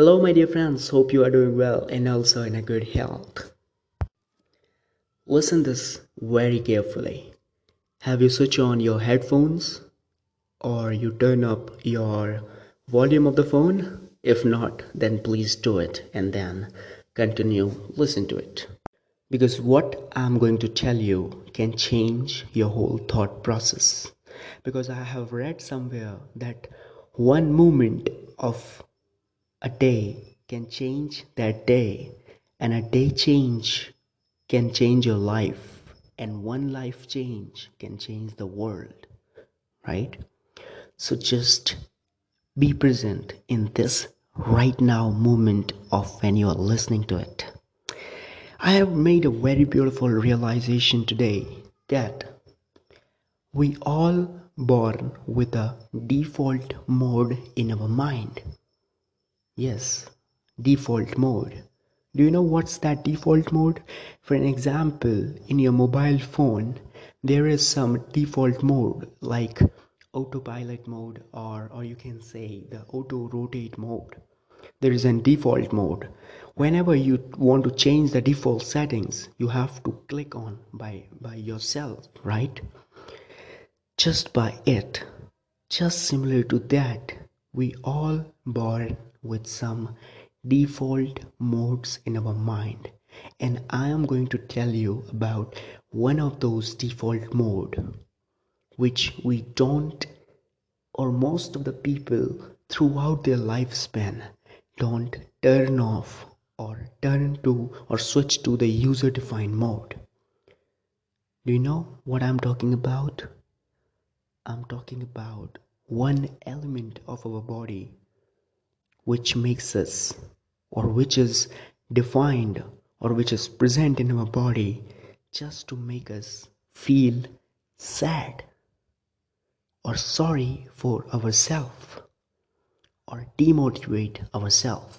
Hello, my dear friends. Hope you are doing well and also in a good health. Listen this very carefully. Have you switched on your headphones or you turn up your volume of the phone? If not, then please do it and then continue listen to it. Because what I'm going to tell you can change your whole thought process. Because I have read somewhere that one moment of a day can change that day, and a day change can change your life, and one life change can change the world, right? So just be present in this right now moment of when you are listening to it. I have made a very beautiful realization today that we all born with a default mode in our mind Yes, default mode. Do you know what's that default mode? For an example, in your mobile phone, there is some default mode like autopilot mode or or you can say the auto rotate mode. There is a default mode. Whenever you want to change the default settings, you have to click on by by yourself, right? Just by it. Just similar to that, we all born with some default modes in our mind. And i am going to tell you about one of those default mode which we don't or most of the people throughout their lifespan don't turn off or turn to or switch to the user defined mode. Do you know what i'm talking about? I'm talking about one element of our body which makes us or which is defined or which is present in our body just to make us feel sad or sorry for ourselves or demotivate ourselves.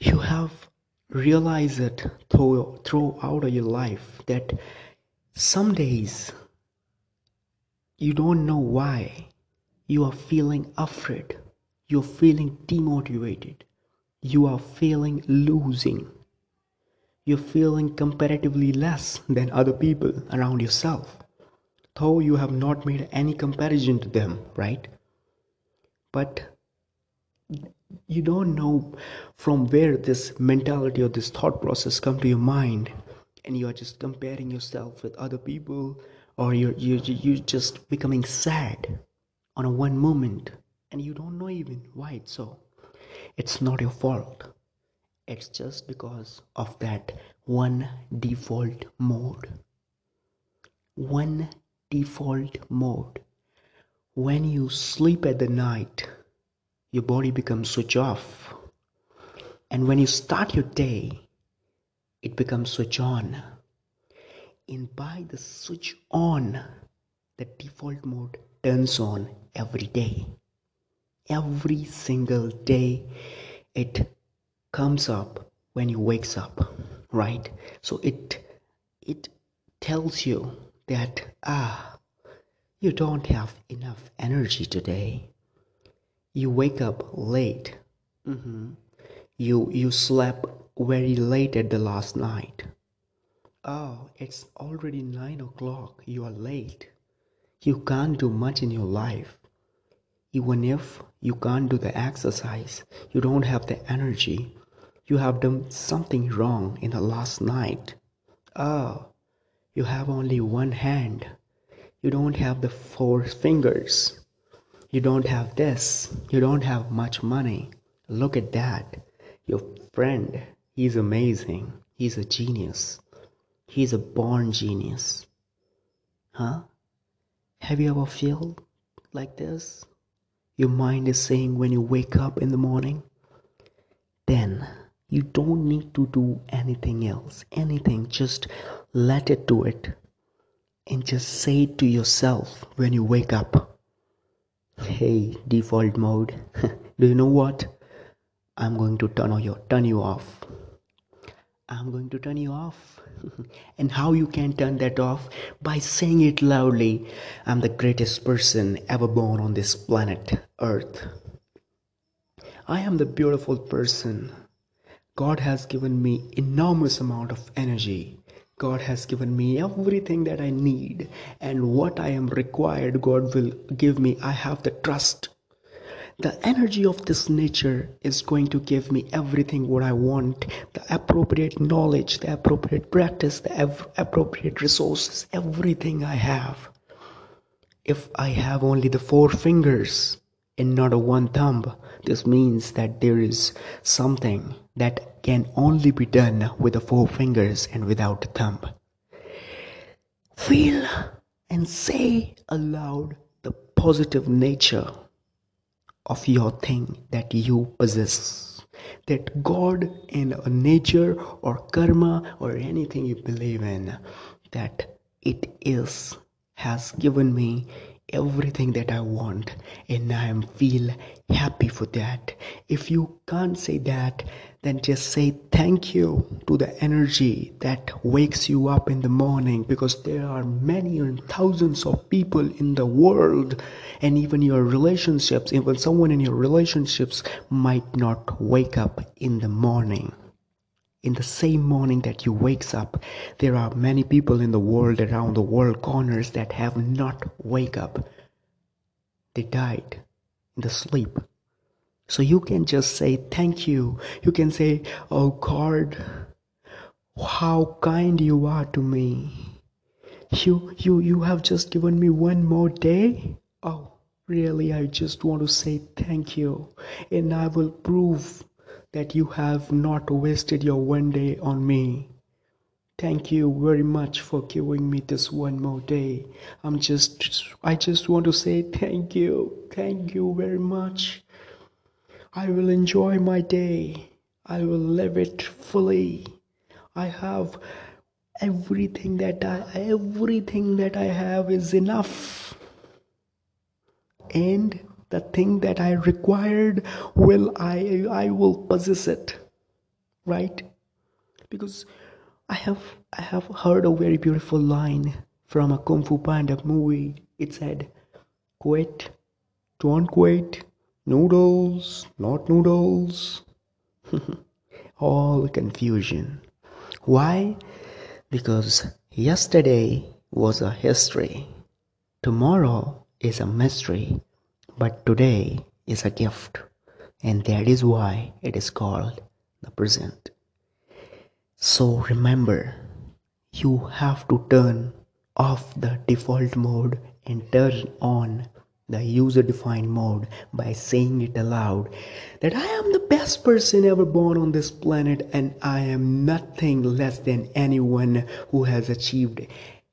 You have realized it through, throughout your life that some days you don't know why you are feeling afraid you're feeling demotivated. You are feeling losing. You're feeling comparatively less than other people around yourself. Though you have not made any comparison to them, right? But you don't know from where this mentality or this thought process come to your mind and you are just comparing yourself with other people or you're, you're, you're just becoming sad on a one moment and you don't know even why it's so. It's not your fault. It's just because of that one default mode. One default mode. When you sleep at the night your body becomes switch off. And when you start your day it becomes switch on. And by the switch on the default mode turns on every day every single day it comes up when you wakes up right? So it it tells you that ah you don't have enough energy today. You wake up late. Mm-hmm. you you slept very late at the last night. Oh it's already nine o'clock. You are late. You can't do much in your life even if you can't do the exercise, you don't have the energy, you have done something wrong in the last night. Oh, you have only one hand. You don't have the four fingers. You don't have this. You don't have much money. Look at that. Your friend, he's amazing. He's a genius. He's a born genius. Huh? Have you ever felt like this? Your mind is saying when you wake up in the morning, then you don't need to do anything else. Anything, just let it do it. And just say it to yourself when you wake up. Hey, default mode. do you know what? I'm going to turn you turn you off. I'm going to turn you off. and how you can turn that off? By saying it loudly I'm the greatest person ever born on this planet, Earth. I am the beautiful person. God has given me enormous amount of energy. God has given me everything that I need and what I am required God will give me. I have the trust. The energy of this nature is going to give me everything what I want, the appropriate knowledge, the appropriate practice, the appropriate resources, everything I have. If I have only the four fingers and not a one thumb, this means that there is something that can only be done with the four fingers and without a thumb. Feel and say aloud the positive nature of your thing that you possess. That God in nature or karma or anything you believe in, that it is has given me everything that I want and I feel happy for that. If you can't say that, then just say thank you to the energy that wakes you up in the morning because there are many and thousands of people in the world and even your relationships, even someone in your relationships might not wake up in the morning in the same morning that you wakes up there are many people in the world around the world corners that have not wake up. They died in the sleep. So you can just say thank you. You can say oh god how kind you are to me. You you you have just given me one more day? Oh really i just want to say thank you. And i will prove that you have not wasted your one day on me. Thank you very much for giving me this one more day. I'm just, I just want to say thank you. Thank you very much. I will enjoy my day. I will live it fully. I have everything that I, everything that I have is enough. And the thing that i required will i i will possess it right? Because i have i have heard a very beautiful line from a kung fu panda movie. It said quit don't quit. Noodles not noodles. All confusion. Why? Because yesterday was a history. Tomorrow is a mystery but today is a gift, and that is why it is called the present. So remember, you have to turn off the default mode and turn on the user defined mode by saying it aloud that I am the best person ever born on this planet and I am nothing less than anyone who has achieved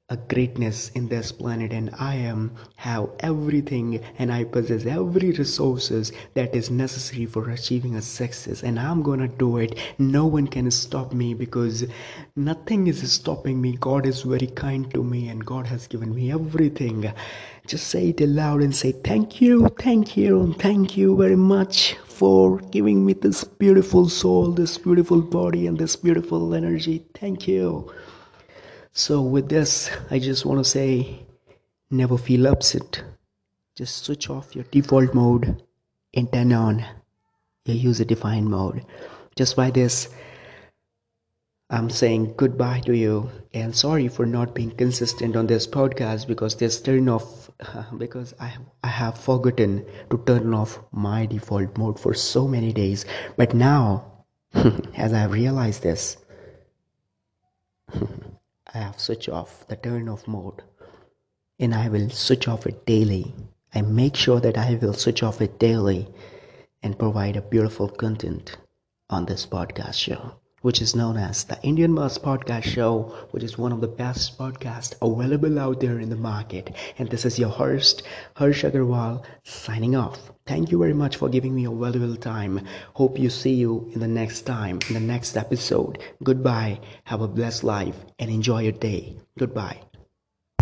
a greatness in this planet and i am have everything and i possess every resources that is necessary for achieving a success and i'm gonna do it. No one can stop me because nothing is stopping me. God is very kind to me and god has given me everything. Just say it aloud and say thank you thank you thank you very much for giving me this beautiful soul this beautiful body and this beautiful energy. Thank you so, with this, I just want to say never feel upset. Just switch off your default mode and turn on your user defined mode. Just by this, I'm saying goodbye to you and sorry for not being consistent on this podcast because this turn off because I I have forgotten to turn off my default mode for so many days. But now, as I realized this. I have switched off the turn off mode and I will switch off it daily. I make sure that I will switch off it daily and provide a beautiful content on this podcast show, which is known as the Indian Boss Podcast Show, which is one of the best podcasts available out there in the market. And this is your host, Harsh Agarwal, signing off. Thank you very much for giving me a valuable time. Hope you see you in the next time, in the next episode. Goodbye. Have a blessed life and enjoy your day. Goodbye.